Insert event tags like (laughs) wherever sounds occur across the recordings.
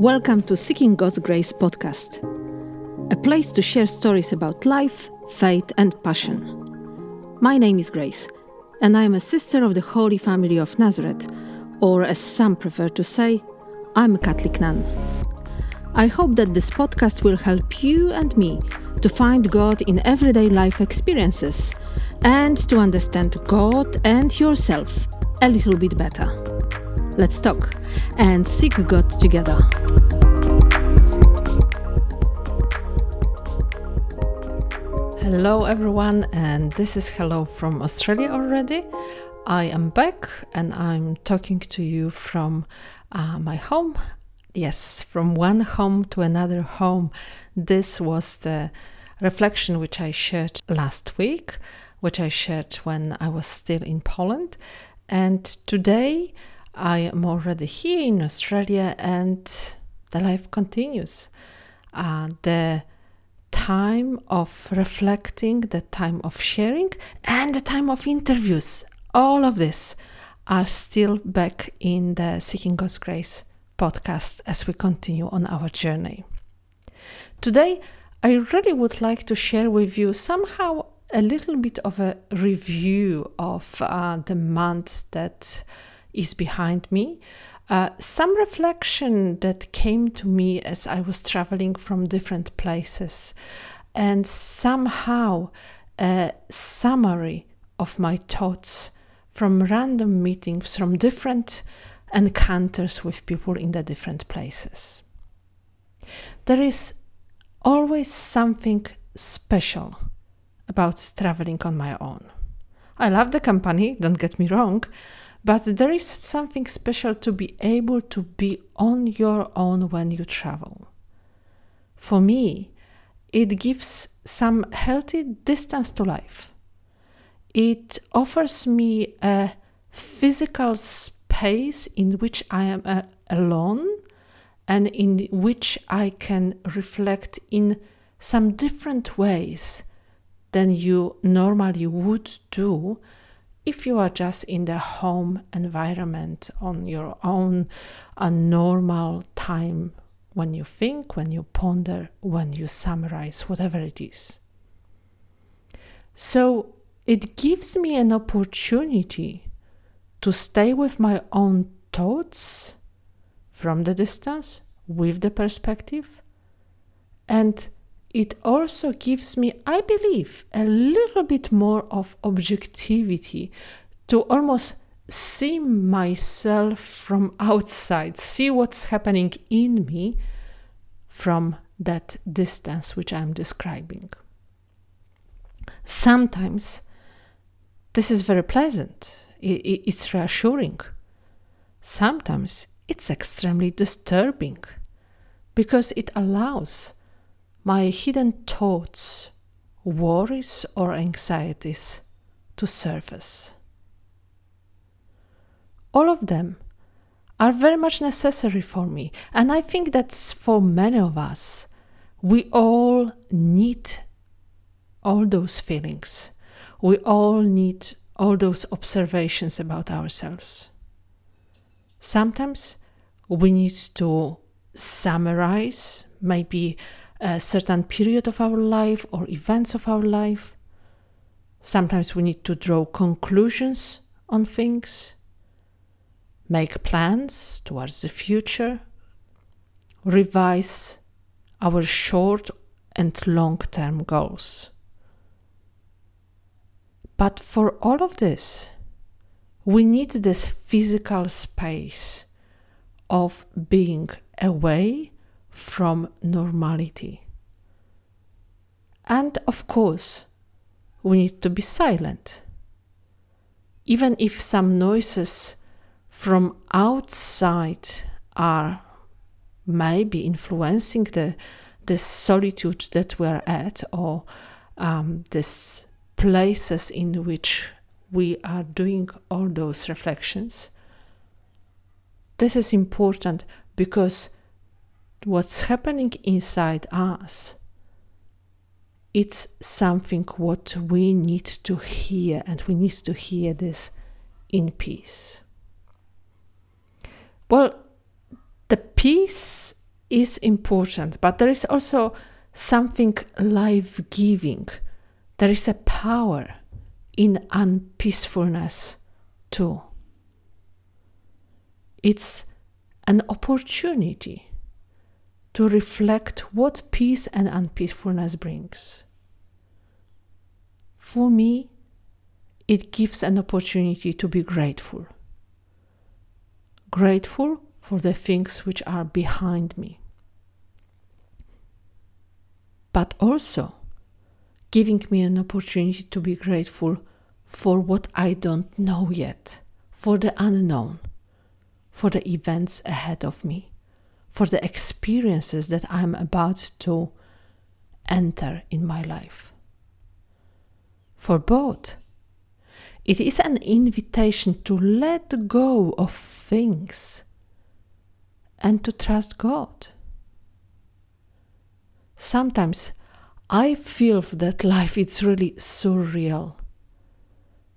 Welcome to Seeking God's Grace podcast, a place to share stories about life, faith, and passion. My name is Grace, and I am a sister of the Holy Family of Nazareth, or as some prefer to say, I'm a Catholic nun. I hope that this podcast will help you and me to find God in everyday life experiences and to understand God and yourself a little bit better. Let's talk and seek God together. Hello, everyone, and this is hello from Australia already. I am back and I'm talking to you from uh, my home. Yes, from one home to another home. This was the reflection which I shared last week, which I shared when I was still in Poland. And today I am already here in Australia and the life continues. Uh, the time of reflecting, the time of sharing, and the time of interviews, all of this are still back in the Seeking God's Grace podcast as we continue on our journey. Today, I really would like to share with you somehow a little bit of a review of uh, the month that is behind me. Uh, some reflection that came to me as I was traveling from different places, and somehow a summary of my thoughts from random meetings, from different encounters with people in the different places. There is always something special about traveling on my own. I love the company, don't get me wrong, but there is something special to be able to be on your own when you travel. For me, it gives some healthy distance to life. It offers me a physical space in which I am uh, alone and in which I can reflect in some different ways than you normally would do if you are just in the home environment on your own, a normal time when you think, when you ponder, when you summarize, whatever it is. So it gives me an opportunity to stay with my own thoughts from the distance, with the perspective, and it also gives me, I believe, a little bit more of objectivity to almost see myself from outside, see what's happening in me from that distance which I'm describing. Sometimes this is very pleasant, it's reassuring. Sometimes it's extremely disturbing because it allows my hidden thoughts, worries, or anxieties to surface. All of them are very much necessary for me, and I think that's for many of us. We all need all those feelings. We all need all those observations about ourselves. Sometimes we need to summarize maybe a certain period of our life or events of our life. Sometimes we need to draw conclusions on things, make plans towards the future, revise our short and long term goals. But for all of this, we need this physical space of being away from normality. And of course, we need to be silent. Even if some noises from outside are maybe influencing the, the solitude that we're at or um, these places in which we are doing all those reflections. This is important because what's happening inside us it's something what we need to hear and we need to hear this in peace well the peace is important, but there is also something life giving. There is a power in unpeacefulness too. It's an opportunity to reflect what peace and unpeacefulness brings. For me, it gives an opportunity to be grateful. Grateful for the things which are behind me. But also giving me an opportunity to be grateful for what I don't know yet, for the unknown, for the events ahead of me, for the experiences that I'm about to enter in my life. For both, it is an invitation to let go of things and to trust God. Sometimes I feel that life is really surreal.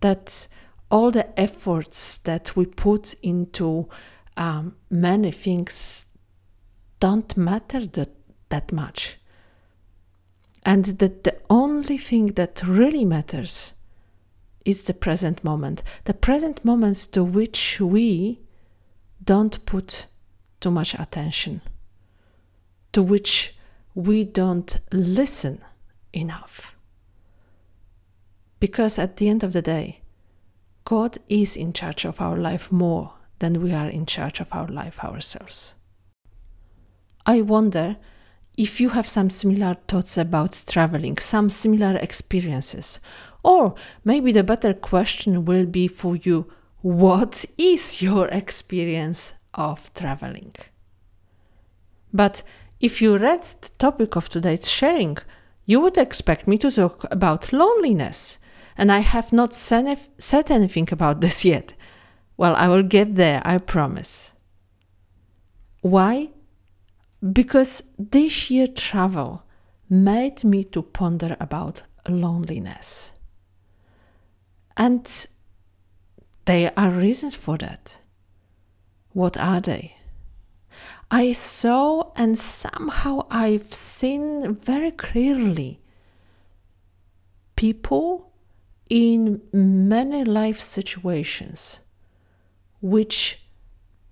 That all the efforts that we put into um, many things don't matter that, that much. And that the only thing that really matters is the present moment. The present moments to which we don't put too much attention, to which we don't listen enough. Because at the end of the day, God is in charge of our life more than we are in charge of our life ourselves. I wonder if you have some similar thoughts about traveling, some similar experiences, or maybe the better question will be for you what is your experience of traveling? But if you read the topic of today's sharing, you would expect me to talk about loneliness, and I have not said anything about this yet. Well, I will get there, I promise. Why? Because this year travel made me to ponder about loneliness. And there are reasons for that. What are they? I saw and somehow I've seen very clearly people in many life situations which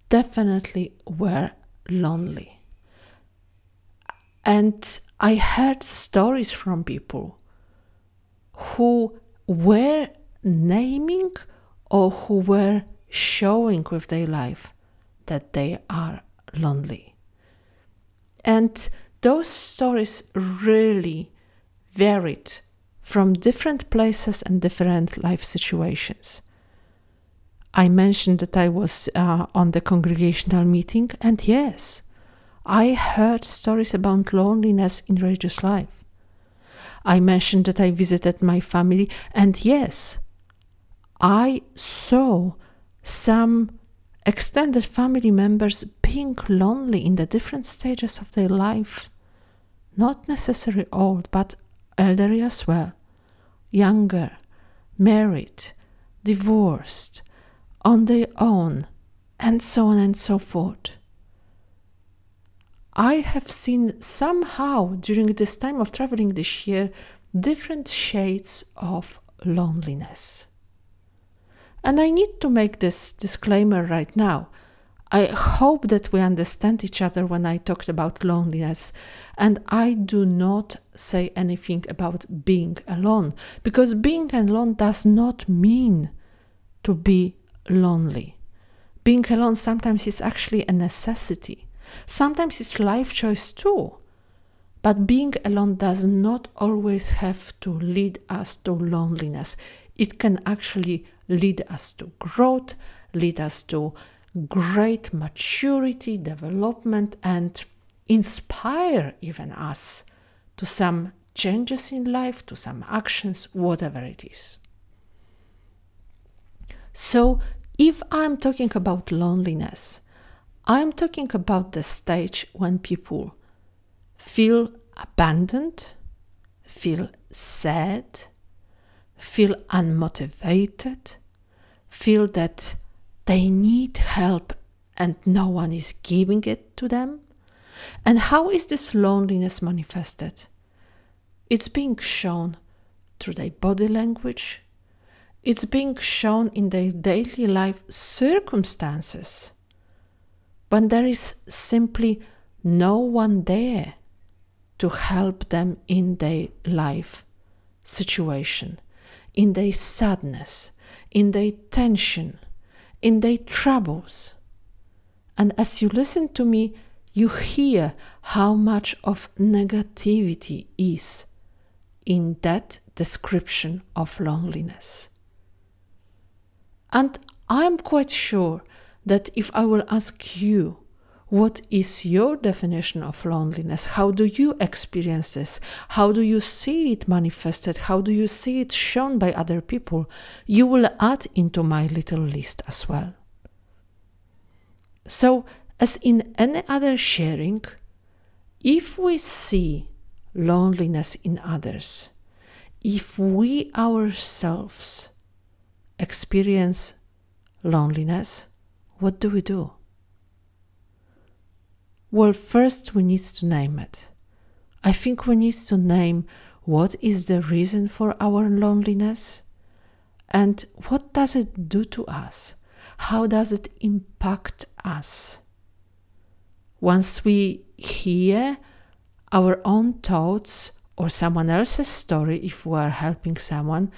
definitely were lonely. And I heard stories from people who were naming or who were showing with their life that they are lonely. And those stories really varied from different places and different life situations. I mentioned that I was uh, on the congregational meeting, and yes, I heard stories about loneliness in religious life. I mentioned that I visited my family, and yes, I saw some extended family members being lonely in the different stages of their life, not necessarily old, but elderly as well, younger, married, divorced, on their own, and so on and so forth. I have seen somehow during this time of traveling this year different shades of loneliness. And I need to make this disclaimer right now. I hope that we understand each other when I talked about loneliness. And I do not say anything about being alone, because being alone does not mean to be lonely. Being alone sometimes is actually a necessity, sometimes it's life choice too. But being alone does not always have to lead us to loneliness. It can actually lead us to growth, lead us to great maturity, development, and inspire even us to some changes in life, to some actions, whatever it is. So, if I'm talking about loneliness, I'm talking about the stage when people feel abandoned, feel sad, feel unmotivated, feel that they need help and no one is giving it to them, And how is this loneliness manifested? It's being shown through their body language, it's being shown in their daily life circumstances. When there is simply no one there to help them in their life situation, in their sadness, in their tension, in their troubles. And as you listen to me, you hear how much of negativity is in that description of loneliness. And I'm quite sure that if I will ask you, what is your definition of loneliness? How do you experience this? How do you see it manifested? How do you see it shown by other people? You will add into my little list as well. So, as in any other sharing, if we see loneliness in others, if we ourselves experience loneliness, what do we do? Well, first we need to name it. I think we need to name what is the reason for our loneliness and what does it do to us? How does it impact us? Once we hear our own thoughts or someone else's story, if we are helping someone,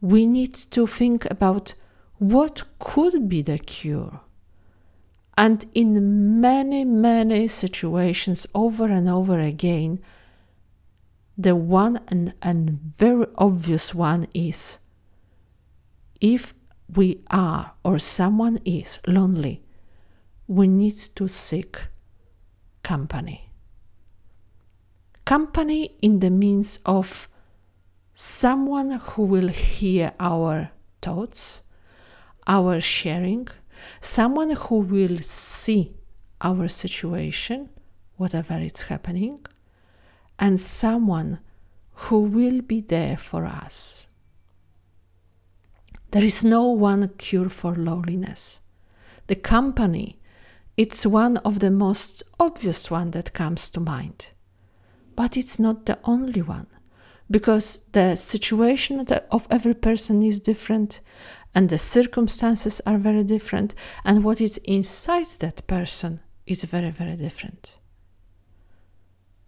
we need to think about what could be the cure. And in many, many situations, over and over again, the one and, and very obvious one is if we are or someone is lonely, we need to seek company. Company in the means of someone who will hear our thoughts, our sharing, someone who will see our situation, whatever it's happening, and someone who will be there for us. There is no one cure for loneliness. The company, it's one of the most obvious one that comes to mind. But it's not the only one because the situation of every person is different and the circumstances are very different. And what is inside that person is very very different.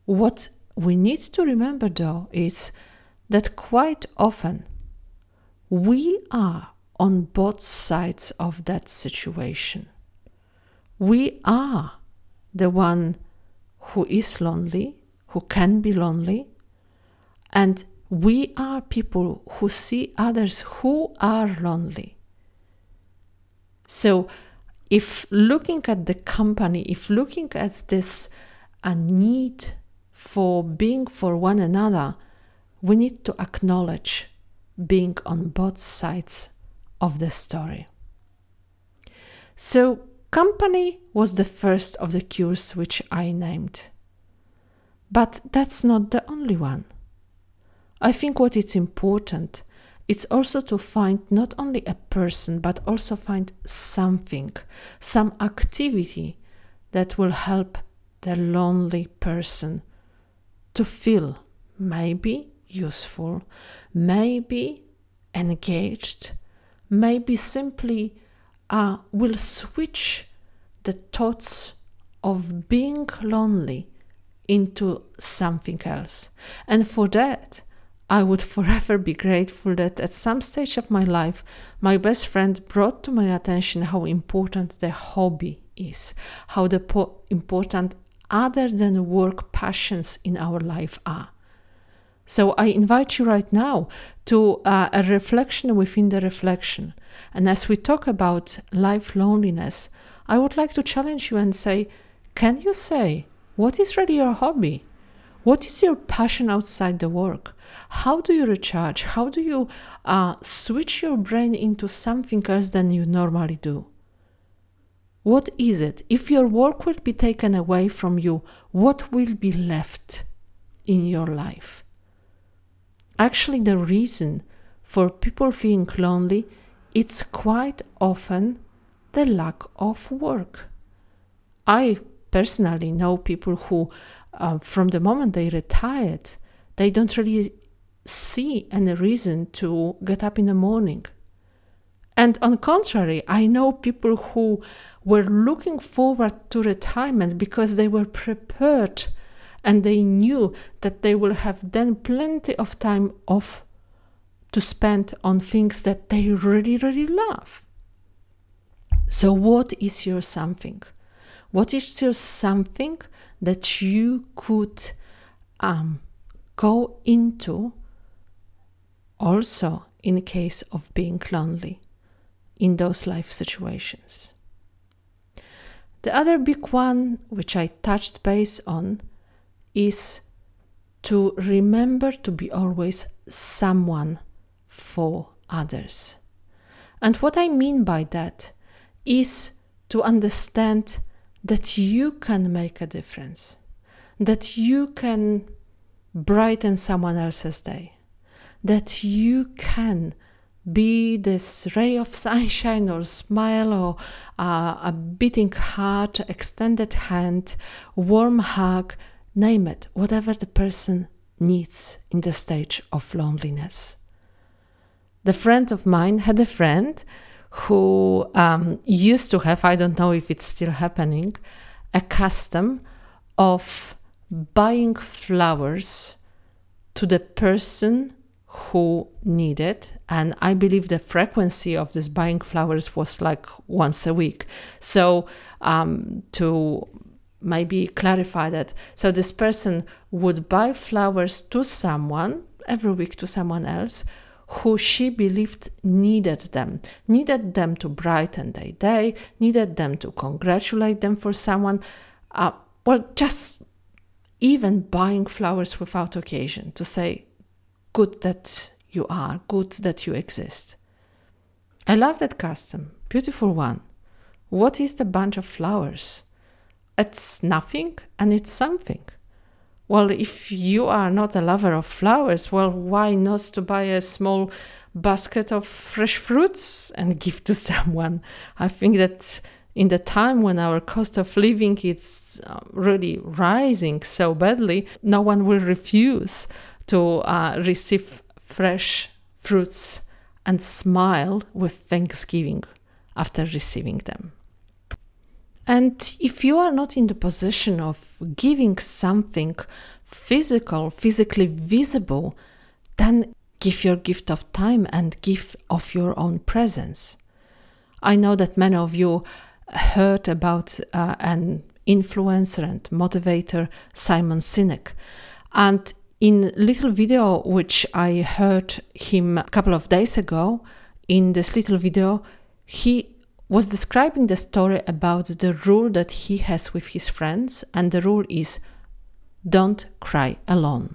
What we need to remember though is that quite often we are on both sides of that situation. We are the one who is lonely who can be lonely and we are people who see others who are lonely. So, if looking at the company, if looking at this a need for being for one another, we need to acknowledge being on both sides of the story. So, company was the first of the cures which I named. But that's not the only one. I think what is important is also to find not only a person but also find something, some activity that will help the lonely person to feel maybe useful, maybe engaged, maybe simply uh, will switch the thoughts of being lonely into something else. And for that, I would forever be grateful that at some stage of my life, my best friend brought to my attention how important the hobby is, how the po- important other than work passions in our life are. So I invite you right now to uh, a reflection within the reflection. And as we talk about life loneliness, I would like to challenge you and say, can you say, what is really your hobby? What is your passion outside the work? How do you recharge? How do you uh, switch your brain into something else than you normally do? What is it? If your work will be taken away from you, what will be left in your life? Actually, the reason for people feeling lonely, it's quite often the lack of work. I personally know people who, uh, from the moment they retired, they don't really see any reason to get up in the morning. And on the contrary, I know people who were looking forward to retirement because they were prepared and they knew that they will have then plenty of time off to spend on things that they really, really love. So, what is your something? What is your something that you could um, go into also in case of being lonely in those life situations? The other big one, which I touched base on, is to remember to be always someone for others. And what I mean by that is to understand that you can make a difference, that you can brighten someone else's day, that you can be this ray of sunshine or smile or uh, a beating heart, extended hand, warm hug, name it, whatever the person needs in the stage of loneliness. The friend of mine had a friend who um, used to have, I don't know if it's still happening, a custom of buying flowers to the person who needed and i believe the frequency of this buying flowers was like once a week. So um, to maybe clarify that so this person would buy flowers to someone every week to someone else who she believed needed them, needed them to brighten their day, needed them to congratulate them for someone. Uh, well, just even buying flowers without occasion to say, good that you are, good that you exist. I love that custom, beautiful one. What is the bunch of flowers? It's nothing and it's something. Well, if you are not a lover of flowers, well, why not to buy a small basket of fresh fruits and (laughs) give to someone? I think that in the time when our cost of living is uh, really rising so badly, no one will refuse to uh, receive fresh fruits and smile with thanksgiving after receiving them. And if you are not in the position of giving something physical, physically visible, then give your gift of time and give of your own presence. I know that many of you heard about uh, an influencer and motivator, Simon Sinek. And in little video which I heard him a couple of days ago, in this little video, he was describing the story about the rule that he has with his friends, and the rule is don't cry alone.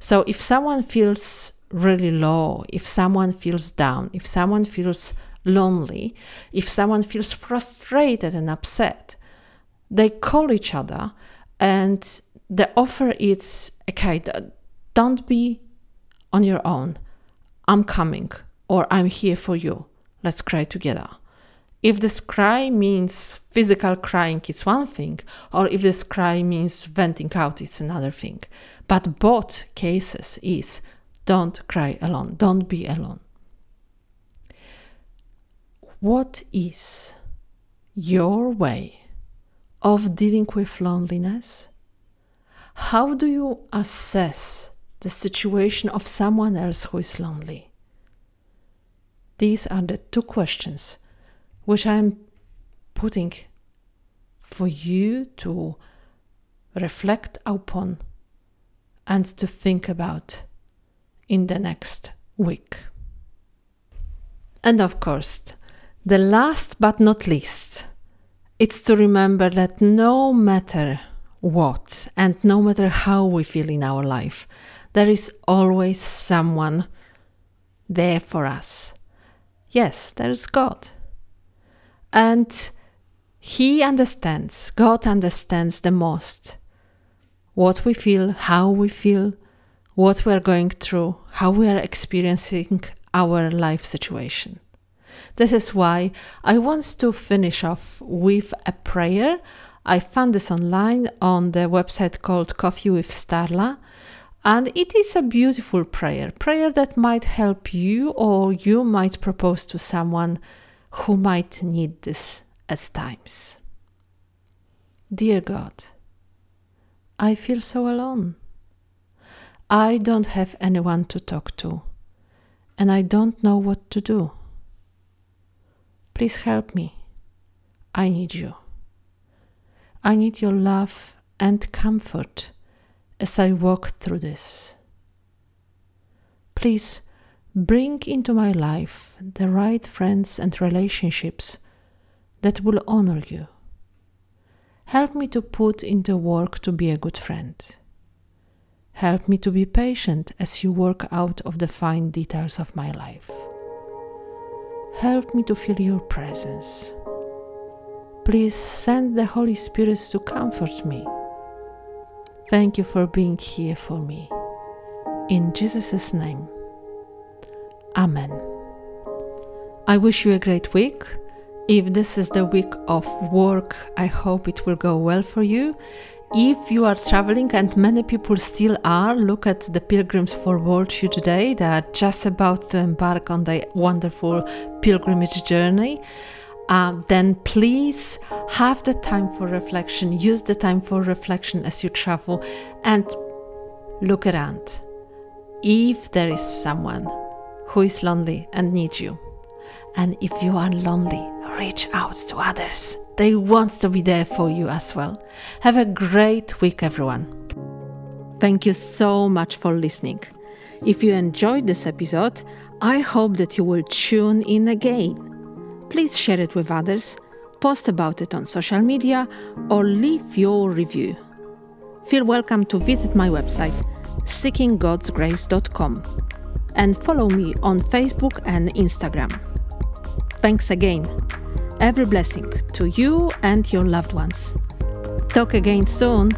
So if someone feels really low, if someone feels down, if someone feels lonely, if someone feels frustrated and upset, they call each other and the offer is okay, don't be on your own. I'm coming or I'm here for you. Let's cry together. If this cry means physical crying, it's one thing, or if this cry means venting out, it's another thing. But both cases is don't cry alone, don't be alone. What is your way of dealing with loneliness? How do you assess the situation of someone else who is lonely? These are the two questions which I'm putting for you to reflect upon and to think about in the next week. And of course, the last but not least, it's to remember that no matter what and no matter how we feel in our life, there is always someone there for us. Yes, there is God. And He understands, God understands the most what we feel, how we feel, what we are going through, how we are experiencing our life situation. This is why I want to finish off with a prayer I found this online on the website called Coffee with Starla. And it is a beautiful prayer, prayer that might help you or you might propose to someone who might need this at times. Dear God, I feel so alone. I don't have anyone to talk to, and I don't know what to do. Please help me. I need you. I need your love and comfort as I walk through this. Please bring into my life the right friends and relationships that will honor you. Help me to put into work to be a good friend. Help me to be patient as you work out of the fine details of my life. Help me to feel your presence. Please send the Holy Spirit to comfort me. Thank you for being here for me. In Jesus' name. Amen. I wish you a great week. If this is the week of work, I hope it will go well for you. If you are traveling, and many people still are, look at the Pilgrims for World Youth Day. They are just about to embark on their wonderful pilgrimage journey. Uh, then please have the time for reflection. Use the time for reflection as you travel and look around. If there is someone who is lonely and needs you, and if you are lonely, reach out to others. They want to be there for you as well. Have a great week, everyone. Thank you so much for listening. If you enjoyed this episode, I hope that you will tune in again. Please share it with others, post about it on social media, or leave your review. Feel welcome to visit my website, seekinggodsgrace.com, and follow me on Facebook and Instagram. Thanks again. Every blessing to you and your loved ones. Talk again soon.